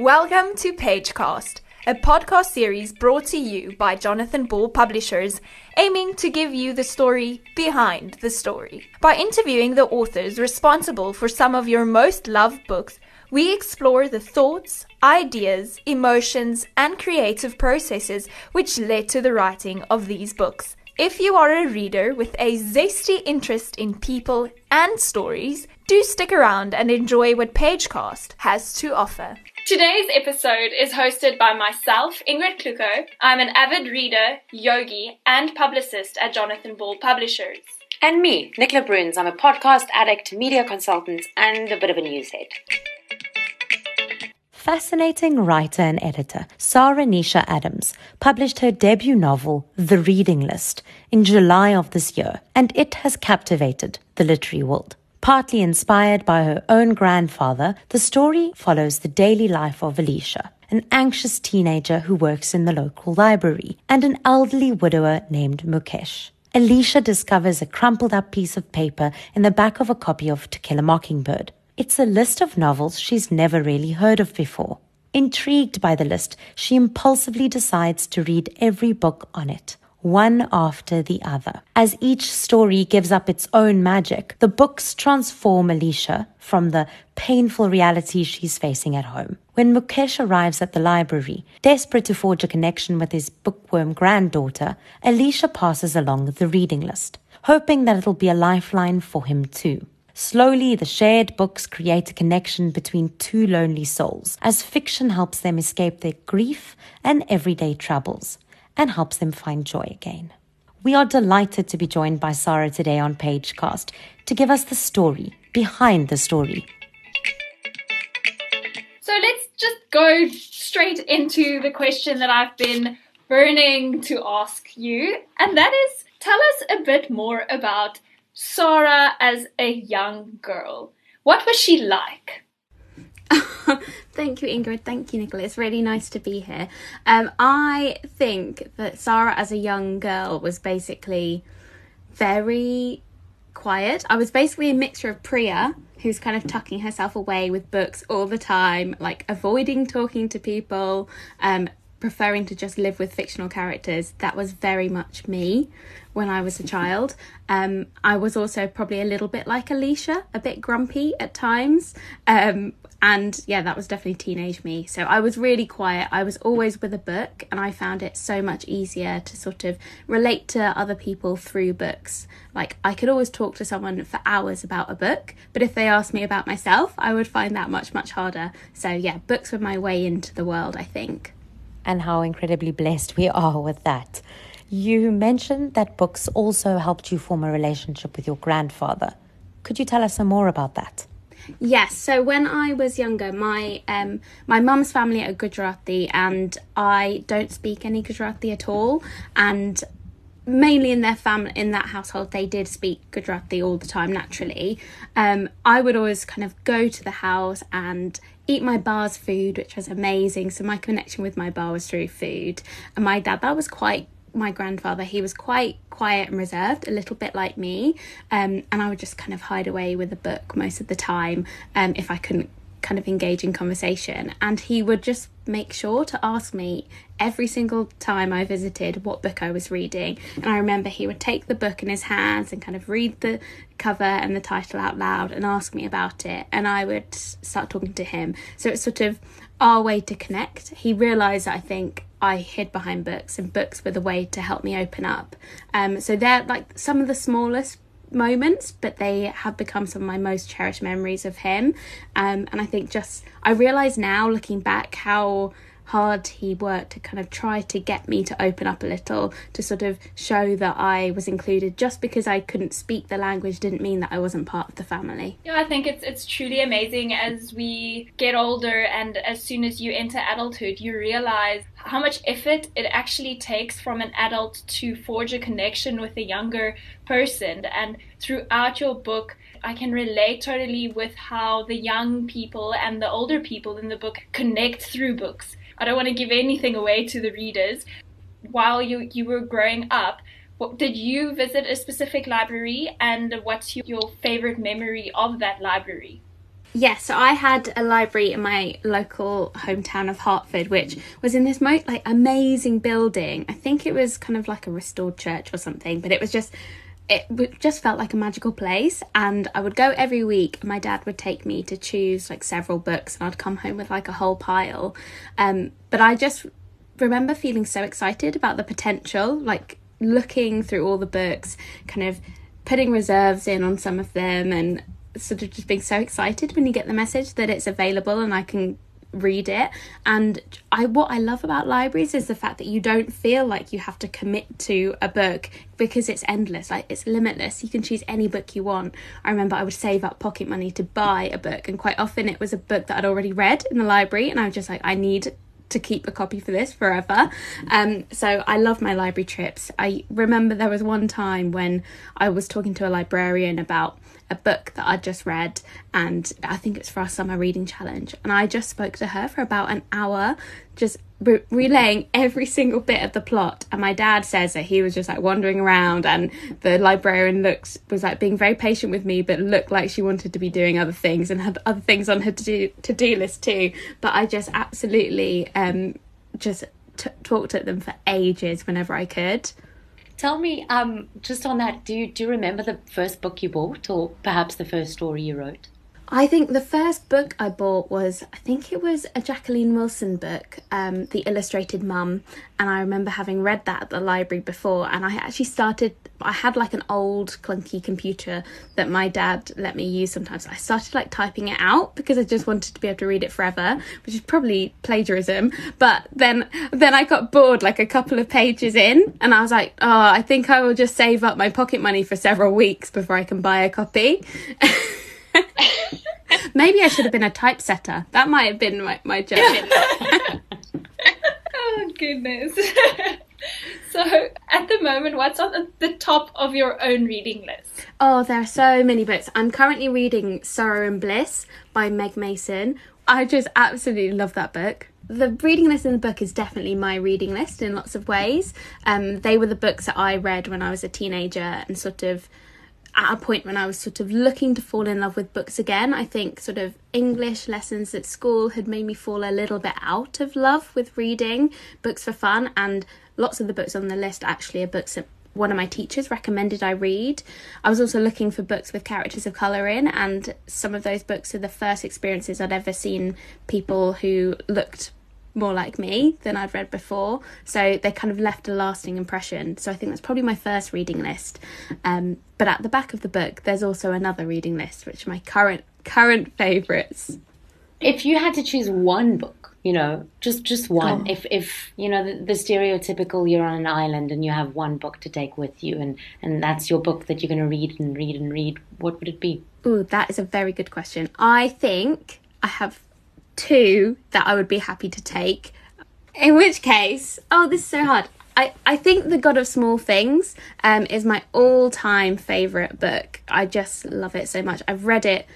Welcome to Pagecast, a podcast series brought to you by Jonathan Ball Publishers, aiming to give you the story behind the story. By interviewing the authors responsible for some of your most loved books, we explore the thoughts, ideas, emotions, and creative processes which led to the writing of these books. If you are a reader with a zesty interest in people and stories, do stick around and enjoy what Pagecast has to offer. Today's episode is hosted by myself, Ingrid Kluko. I'm an avid reader, yogi, and publicist at Jonathan Ball Publishers. And me, Nicola Bruns. I'm a podcast addict, media consultant, and a bit of a newshead. Fascinating writer and editor Sara Nisha Adams published her debut novel, The Reading List, in July of this year, and it has captivated the literary world. Partly inspired by her own grandfather, the story follows the daily life of Alicia, an anxious teenager who works in the local library, and an elderly widower named Mukesh. Alicia discovers a crumpled up piece of paper in the back of a copy of To Kill a Mockingbird. It's a list of novels she's never really heard of before. Intrigued by the list, she impulsively decides to read every book on it one after the other. As each story gives up its own magic, the books transform Alicia from the painful reality she's facing at home. When Mukesh arrives at the library, desperate to forge a connection with his bookworm granddaughter, Alicia passes along the reading list, hoping that it'll be a lifeline for him too. Slowly, the shared books create a connection between two lonely souls, as fiction helps them escape their grief and everyday troubles and helps them find joy again. We are delighted to be joined by Sara today on Pagecast to give us the story behind the story. So let's just go straight into the question that I've been burning to ask you, and that is tell us a bit more about Sara as a young girl. What was she like? Thank you, Ingrid. Thank you, Nicola. It's really nice to be here. Um, I think that Sara, as a young girl, was basically very quiet. I was basically a mixture of Priya, who's kind of tucking herself away with books all the time, like avoiding talking to people, um, preferring to just live with fictional characters. That was very much me when I was a child. Um, I was also probably a little bit like Alicia, a bit grumpy at times. Um, and yeah, that was definitely teenage me. So I was really quiet. I was always with a book, and I found it so much easier to sort of relate to other people through books. Like, I could always talk to someone for hours about a book, but if they asked me about myself, I would find that much, much harder. So yeah, books were my way into the world, I think. And how incredibly blessed we are with that. You mentioned that books also helped you form a relationship with your grandfather. Could you tell us some more about that? Yes. So when I was younger, my um my mum's family are Gujarati, and I don't speak any Gujarati at all, and mainly in their family in that household they did speak gujarati all the time naturally. Um, i would always kind of go to the house and eat my Ba's food which was amazing. So my connection with my bar was through food. And my dad that was quite my grandfather, he was quite quiet and reserved, a little bit like me. Um, and I would just kind of hide away with a book most of the time um, if I couldn't kind of engage in conversation. And he would just make sure to ask me every single time I visited what book I was reading. And I remember he would take the book in his hands and kind of read the cover and the title out loud and ask me about it. And I would start talking to him. So it's sort of our way to connect. He realised I think I hid behind books, and books were the way to help me open up. Um, so they're like some of the smallest moments, but they have become some of my most cherished memories of him. Um, and I think just I realise now, looking back, how hard he worked to kind of try to get me to open up a little to sort of show that I was included just because I couldn't speak the language didn't mean that I wasn't part of the family. Yeah, I think it's it's truly amazing as we get older and as soon as you enter adulthood you realize how much effort it actually takes from an adult to forge a connection with a younger person and throughout your book I can relate totally with how the young people and the older people in the book connect through books. I don't want to give anything away to the readers. While you, you were growing up, what, did you visit a specific library and what's your favorite memory of that library? Yeah, so I had a library in my local hometown of Hertford, which was in this most like amazing building. I think it was kind of like a restored church or something, but it was just it just felt like a magical place and i would go every week. My dad would take me to choose like several books and i'd come home with like a whole pile. Um, but i just remember feeling so excited about the potential like looking through all the books kind of putting reserves in on some of them and sort of just being so excited when you get the message that it's available and i can read it. And i what i love about libraries is the fact that you don't feel like you have to commit to a book because it's endless. Like it's limitless. You can choose any book you want. I remember i would save up pocket money to buy a book and quite often it was a book that i'd already read in the library and i was just like i need to keep a copy for this forever. Um, so I love my library trips. I remember there was one time when I was talking to a librarian about a book that I'd just read, and I think it's for our summer reading challenge. And I just spoke to her for about an hour, just re- relaying every single bit of the plot. And my dad says that he was just like wandering around, and the librarian looks was like being very patient with me, but looked like she wanted to be doing other things and had other things on her to do to do list too. But I just absolutely um just t- talked at them for ages whenever I could. Tell me, um, just on that, do you do you remember the first book you bought, or perhaps the first story you wrote? I think the first book I bought was, I think it was a Jacqueline Wilson book, um, The Illustrated Mum. And I remember having read that at the library before. And I actually started, I had like an old clunky computer that my dad let me use sometimes. I started like typing it out because I just wanted to be able to read it forever, which is probably plagiarism. But then, then I got bored like a couple of pages in and I was like, oh, I think I will just save up my pocket money for several weeks before I can buy a copy. Maybe I should have been a typesetter. That might have been my, my joke. oh, goodness. so, at the moment, what's on the top of your own reading list? Oh, there are so many books. I'm currently reading Sorrow and Bliss by Meg Mason. I just absolutely love that book the reading list in the book is definitely my reading list in lots of ways. Um, they were the books that I read when I was a teenager and sort of at a point when I was sort of looking to fall in love with books again. I think sort of English lessons at school had made me fall a little bit out of love with reading books for fun, and lots of the books on the list actually are books that one of my teachers recommended I read. I was also looking for books with characters of colour in, and some of those books are the first experiences I'd ever seen people who looked more like me than I'd read before. So they kind of left a lasting impression. So I think that's probably my first reading list. Um, but at the back of the book, there's also another reading list, which are my current current favourites. If you had to choose one book, you know, just just one. Oh. If if you know the, the, stereotypical, you're on an island and you have one book to take with you, and and that's your book that you're going to read and read and read. What would it be? Oh, that is a very good question. I think I have two that I would be happy to take. In which case, oh, this is so hard. I, I think The God of Small Things um, is my all time favourite book. I just love it so much. I've read it.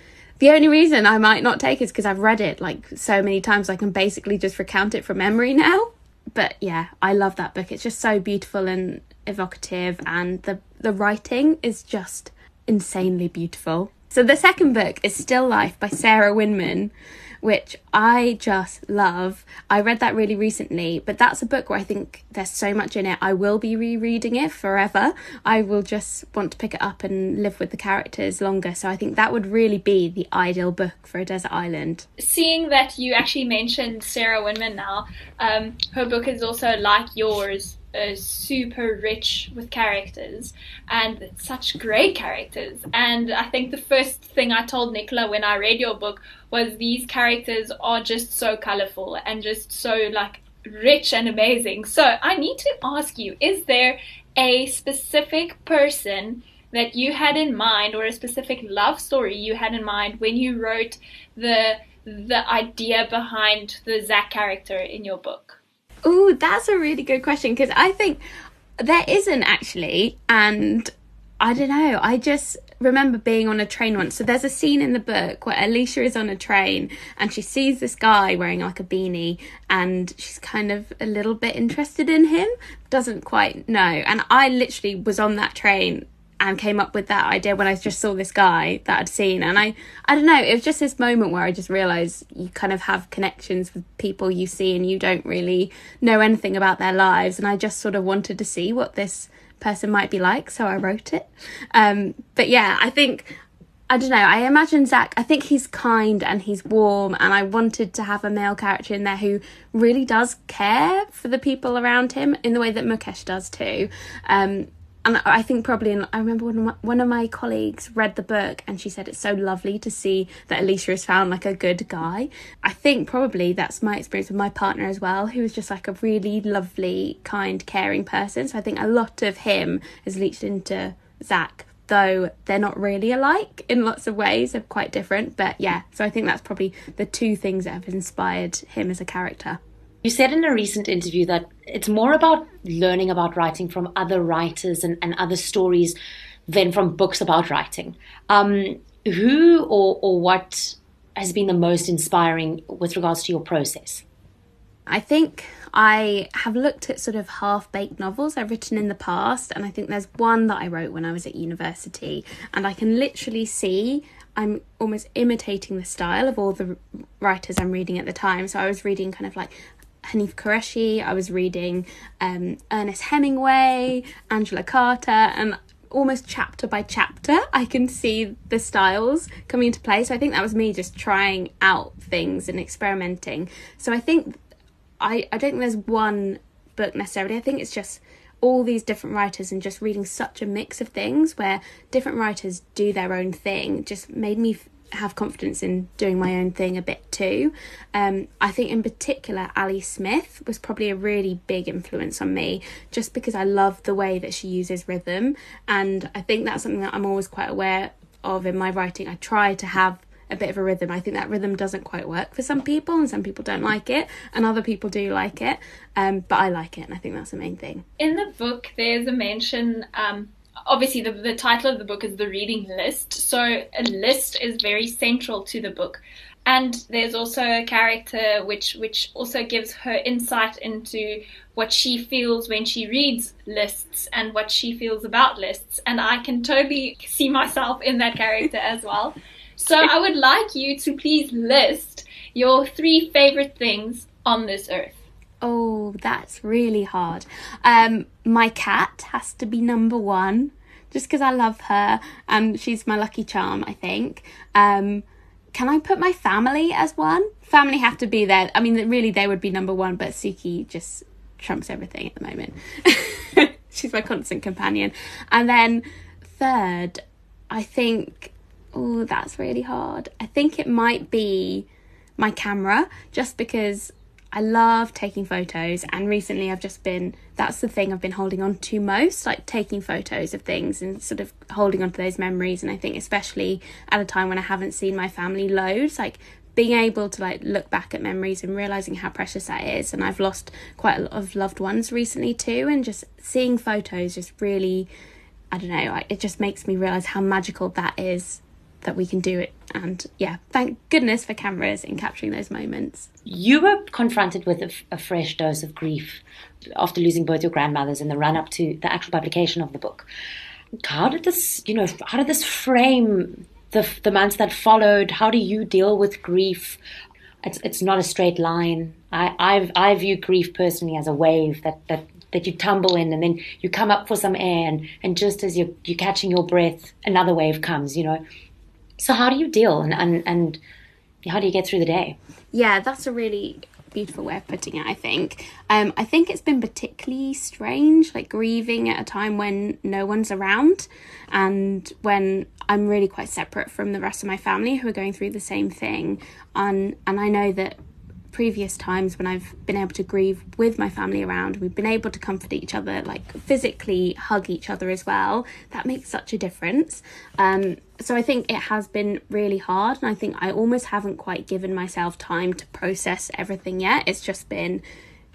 The only reason I might not take it is because I've read it like so many times, I can basically just recount it from memory now. But yeah, I love that book. It's just so beautiful and evocative, and the, the writing is just insanely beautiful. So the second book is Still Life by Sarah Winman which I just love. I read that really recently, but that's a book where I think there's so much in it. I will be rereading it forever. I will just want to pick it up and live with the characters longer. So I think that would really be the ideal book for a desert island. Seeing that you actually mentioned Sarah Winman now, um, her book is also like yours is super rich with characters and such great characters. And I think the first thing I told Nicola when I read your book was these characters are just so colorful and just so like rich and amazing. So I need to ask you, is there a specific person that you had in mind or a specific love story you had in mind when you wrote the the idea behind the Zach character in your book? Oh, that's a really good question because I think there isn't actually, and I don't know. I just remember being on a train once. So there's a scene in the book where Alicia is on a train and she sees this guy wearing like a beanie and she's kind of a little bit interested in him, doesn't quite know. And I literally was on that train and came up with that idea when I just saw this guy that I'd seen. And I, I don't know, it was just this moment where I just realised you kind of have connections with people you see and you don't really know anything about their lives. And I just sort of wanted to see what this person might be like, so I wrote it. Um, but yeah, I think. I don't know. I imagine Zach. I think he's kind and he's warm, and I wanted to have a male character in there who really does care for the people around him in the way that Mukesh does too. Um, and I think probably in, I remember one of, my, one of my colleagues read the book and she said it's so lovely to see that Alicia has found like a good guy. I think probably that's my experience with my partner as well, who is just like a really lovely, kind, caring person. So I think a lot of him has leached into Zach, though they're not really alike in lots of ways. They're quite different, but yeah. So I think that's probably the two things that have inspired him as a character. You said in a recent interview that it's more about learning about writing from other writers and, and other stories than from books about writing. Um, who or, or what has been the most inspiring with regards to your process? I think I have looked at sort of half baked novels I've written in the past, and I think there's one that I wrote when I was at university, and I can literally see I'm almost imitating the style of all the writers I'm reading at the time. So I was reading kind of like Hanif Kureishi, I was reading um, Ernest Hemingway, Angela Carter, and almost chapter by chapter, I can see the styles coming into play. So I think that was me just trying out things and experimenting. So I think I, I don't think there's one book necessarily. I think it's just all these different writers and just reading such a mix of things where different writers do their own thing just made me have confidence in doing my own thing a bit too. Um, I think, in particular, Ali Smith was probably a really big influence on me just because I love the way that she uses rhythm. And I think that's something that I'm always quite aware of in my writing. I try to have a bit of a rhythm. I think that rhythm doesn't quite work for some people, and some people don't like it, and other people do like it. Um, but I like it, and I think that's the main thing. In the book, there's a mention um, obviously the, the title of the book is the reading list so a list is very central to the book. And there's also a character which which also gives her insight into what she feels when she reads lists and what she feels about lists. And i can totally see myself in that character as well. So i would like you to please list your three favorite things on this earth Oh, that's really hard. Um, my cat has to be number one, just because I love her and she's my lucky charm. I think. Um, can I put my family as one? Family have to be there. I mean, really, they would be number one, but Suki just trumps everything at the moment. she's my constant companion, and then third, I think. Oh, that's really hard. I think it might be my camera, just because I love taking photos, and recently I've just been that's the thing I've been holding on to most, like taking photos of things and sort of holding on to those memories. And I think, especially at a time when I haven't seen my family loads, like being able to like look back at memories and realizing how precious that is. And I've lost quite a lot of loved ones recently too, and just seeing photos just really, I don't know, it just makes me realize how magical that is that we can do it. And yeah, thank goodness for cameras in capturing those moments. You were confronted with a, fresh dose of grief after losing both your grandmothers in the run up to the actual publication of the book. How did this, you know, how did this frame the the months that followed? How do you deal with grief? It's it's not a straight line. I I I view grief personally as a wave that that that you tumble in and then you come up for some air and, and just as you're, you're catching your breath, another wave comes, you know. So how do you deal and, and, and how do you get through the day? Yeah, that's a really beautiful way of putting it, I think. Um, I think it's been particularly strange, like grieving at a time when no one's around and when I'm really quite separate from the rest of my family who are going through the same thing. And, and I know that previous times when I've been able to grieve with my family around, we've been able to comfort each other, like physically hug each other as well. That makes such a difference. Um, so I think it has been really hard, and I think I almost haven't quite given myself time to process everything yet. It's just been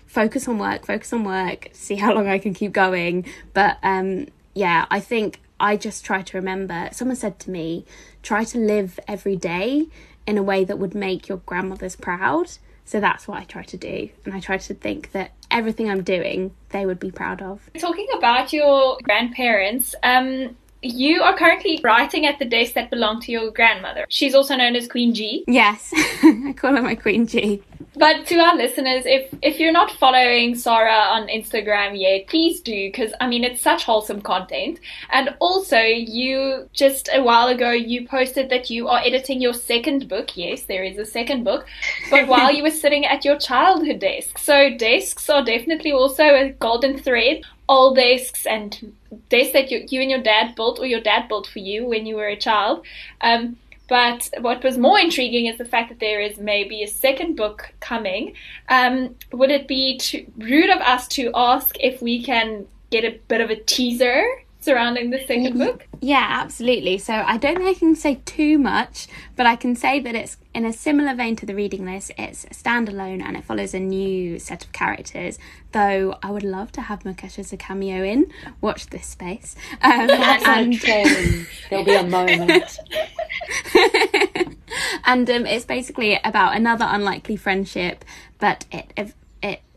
focus on work, focus on work, see how long I can keep going. But um, yeah, I think I just try to remember. Someone said to me, try to live every day in a way that would make your grandmothers proud. So that's what I try to do. And I try to think that everything I'm doing, they would be proud of. Talking about your grandparents, um, you are currently writing at the desk that belonged to your grandmother. She's also known as Queen G. Yes, I call her my Queen G. But to our listeners, if if you're not following Sara on Instagram yet, please do because I mean it's such wholesome content. And also, you just a while ago you posted that you are editing your second book. Yes, there is a second book, but while you were sitting at your childhood desk. So desks are definitely also a golden thread. Old desks and desks that you, you and your dad built or your dad built for you when you were a child. Um, but what was more intriguing is the fact that there is maybe a second book coming. Um, would it be too rude of us to ask if we can get a bit of a teaser surrounding the second book? Yeah, absolutely. So I don't think I can say too much, but I can say that it's in a similar vein to the reading list. It's standalone and it follows a new set of characters. Though I would love to have Mukesh as a cameo in. Watch this space. Um, and there'll be a moment. and um, it's basically about another unlikely friendship, but it it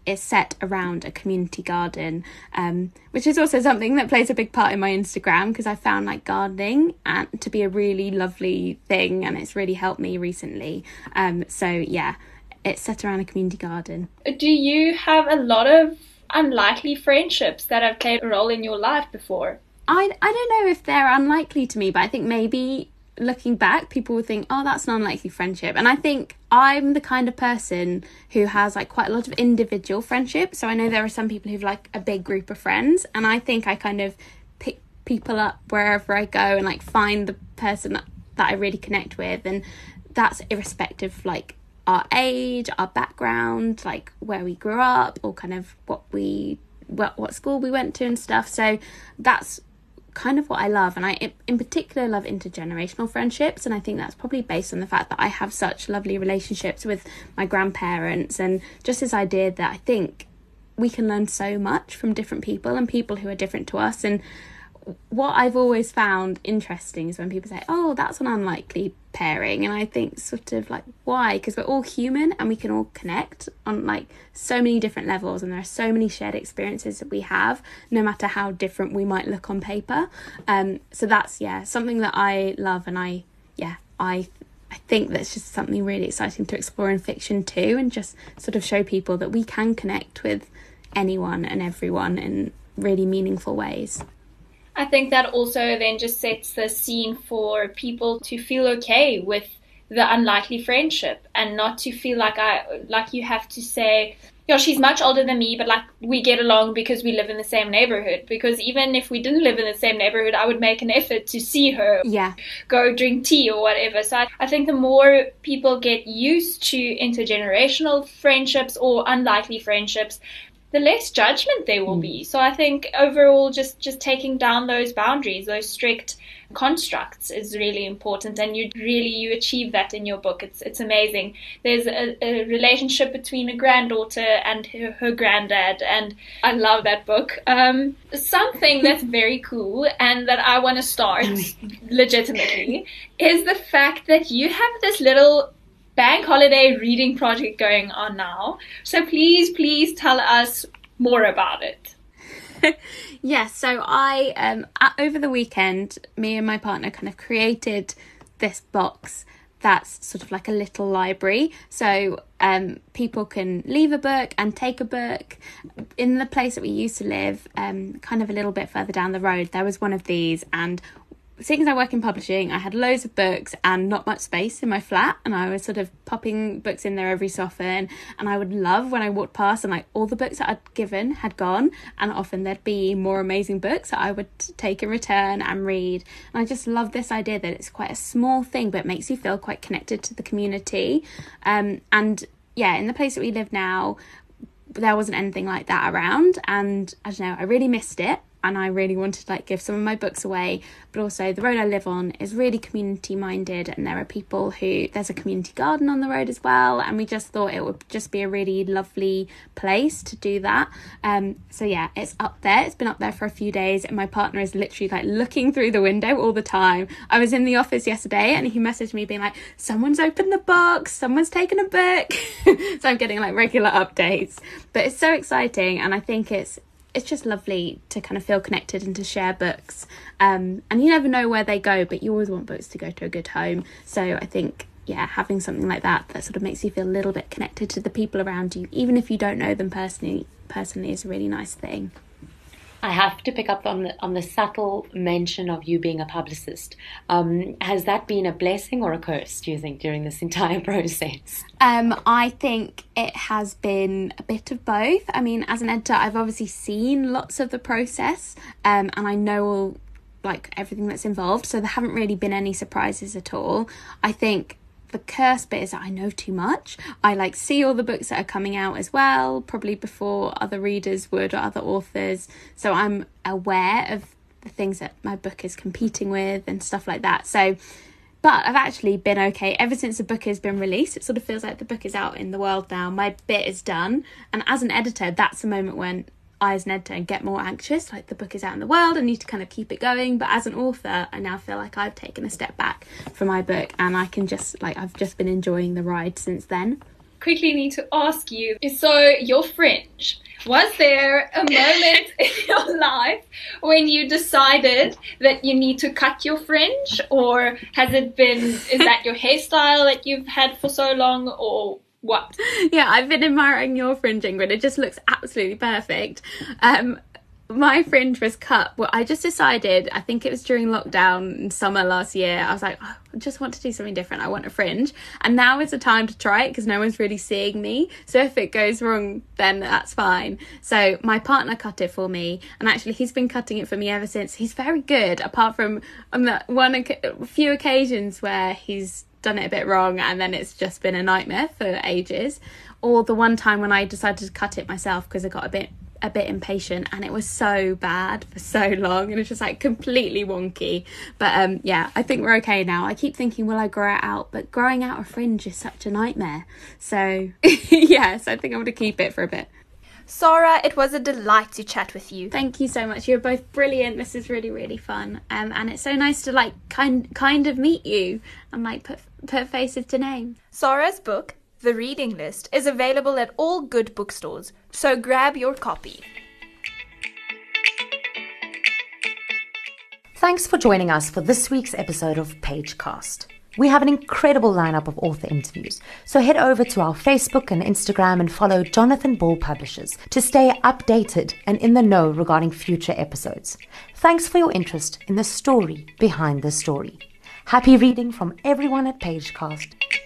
is set around a community garden, um, which is also something that plays a big part in my Instagram because I found like gardening and to be a really lovely thing, and it's really helped me recently. Um, so yeah, it's set around a community garden. Do you have a lot of unlikely friendships that have played a role in your life before? I, I don't know if they're unlikely to me, but I think maybe looking back, people would think, oh, that's an unlikely friendship. And I think I'm the kind of person who has like quite a lot of individual friendships. So I know there are some people who've like a big group of friends, and I think I kind of pick people up wherever I go and like find the person that, that I really connect with. And that's irrespective of like our age, our background, like where we grew up, or kind of what we what, what school we went to and stuff. So that's kind of what I love. And I, in particular, love intergenerational friendships. And I think that's probably based on the fact that I have such lovely relationships with my grandparents and just this idea that I think we can learn so much from different people and people who are different to us. And what I've always found interesting is when people say, "Oh, that's an unlikely pairing," and I think sort of like why? Because we're all human and we can all connect on like so many different levels, and there are so many shared experiences that we have, no matter how different we might look on paper. Um, so that's yeah something that I love, and I yeah I I think that's just something really exciting to explore in fiction too, and just sort of show people that we can connect with anyone and everyone in really meaningful ways. I think that also then just sets the scene for people to feel okay with the unlikely friendship and not to feel like I like you have to say, yeah, she's much older than me, but like we get along because we live in the same neighborhood. Because even if we didn't live in the same neighborhood, I would make an effort to see her. Yeah. Go drink tea or whatever. So I, I think the more people get used to intergenerational friendships or unlikely friendships, the less judgment there will be. Hmm. So I think overall, just just taking down those boundaries, those strict constructs, is really important, and you really you achieve that in your book. It's it's amazing. There's a, a relationship between a granddaughter and her, her, granddad, and I love that book. Um, something that's very cool and that I want to start legitimately is the fact that you have this little bank holiday reading project going on now. So please, please tell us more about it. yes, so I um over the weekend, me and my partner kind of created this box that's sort of like a little library. So um, people can leave a book and take a book. In the place that we used to live, um, kind of a little bit further down the road, there was one of these, and seeing as I work in publishing, I had loads of books and not much space in my flat, and I was sort of popping books in there every so often. And I would love when I walked past and like all the books that I'd given had gone, and often there'd be more amazing books that I would take in return and read. And I just love this idea that it's quite a small thing, but it makes you feel quite connected to the community. Um, and yeah, in the place that we live now, there wasn't anything like that around, and I don't know, I really missed it and I really wanted to like give some of my books away. But also, the road I live on is really community minded, and there are people who there's a community garden on the road as well. And we just thought it would just be a really lovely place to do that. Um, so yeah, it's up there. It's been up there for a few days, and my partner is literally like looking through the window all the time. I was in the office yesterday, and he messaged me being like, "Someone's opened the box. Someone's taken a book." so I'm getting like regular updates, but it's so exciting, and I think it's it's just lovely to kind of feel connected and to share books. Um, and you never know where they go, but you always want books to go to a good home. So I think yeah, having something like that that sort of makes you feel a little bit connected to the people around you, even if you don't know them personally, personally is a really nice thing. I have to pick up on the on the subtle mention of you being a publicist. Um, has that been a blessing or a curse? Do you think during this entire process? Um, I think it has been a bit of both. I mean, as an editor, I've obviously seen lots of the process, um, and I know all like everything that's involved. So there haven't really been any surprises at all. I think the curse bit is that I know too much. I like see all the books that are coming out as well, probably before other readers would or other authors. So I'm aware of the things that my book is competing with and stuff like that. So but I've actually been okay ever since the book has been released. It sort of feels like the book is out in the world now. My bit is done. And as an editor, that's the moment when As an editor get more anxious, like the book is out in the world, I need to kind of keep it going. But as an author, I now feel like I've taken a step back from my book and I can just like I've just been enjoying the ride since then. Quickly need to ask you, so your fringe, was there a moment in your life when you decided that you need to cut your fringe or has it been is that your hairstyle that you've had for so long or what? Yeah, I've been admiring your fringing, but it just looks absolutely perfect. Um, my fringe was cut. Well, I just decided, I think it was during lockdown summer last year, I was like, oh, I just want to do something different. I want a fringe. And now is the time to try it because no one's really seeing me. So if it goes wrong, then that's fine. So my partner cut it for me. And actually, he's been cutting it for me ever since. He's very good, apart from on the one few occasions where he's done it a bit wrong and then it's just been a nightmare for ages. Or the one time when I decided to cut it myself because I got a bit a bit impatient and it was so bad for so long and it's just like completely wonky. But um yeah I think we're okay now. I keep thinking will I grow it out? But growing out a fringe is such a nightmare. So yes I think I'm going to keep it for a bit Sara, it was a delight to chat with you. Thank you so much. You're both brilliant. This is really, really fun. Um, and it's so nice to like kind kind of meet you and like put put faces to names. Sara's book, The Reading List, is available at all good bookstores, so grab your copy. Thanks for joining us for this week's episode of Pagecast. We have an incredible lineup of author interviews, so head over to our Facebook and Instagram and follow Jonathan Ball Publishers to stay updated and in the know regarding future episodes. Thanks for your interest in the story behind the story. Happy reading from everyone at Pagecast.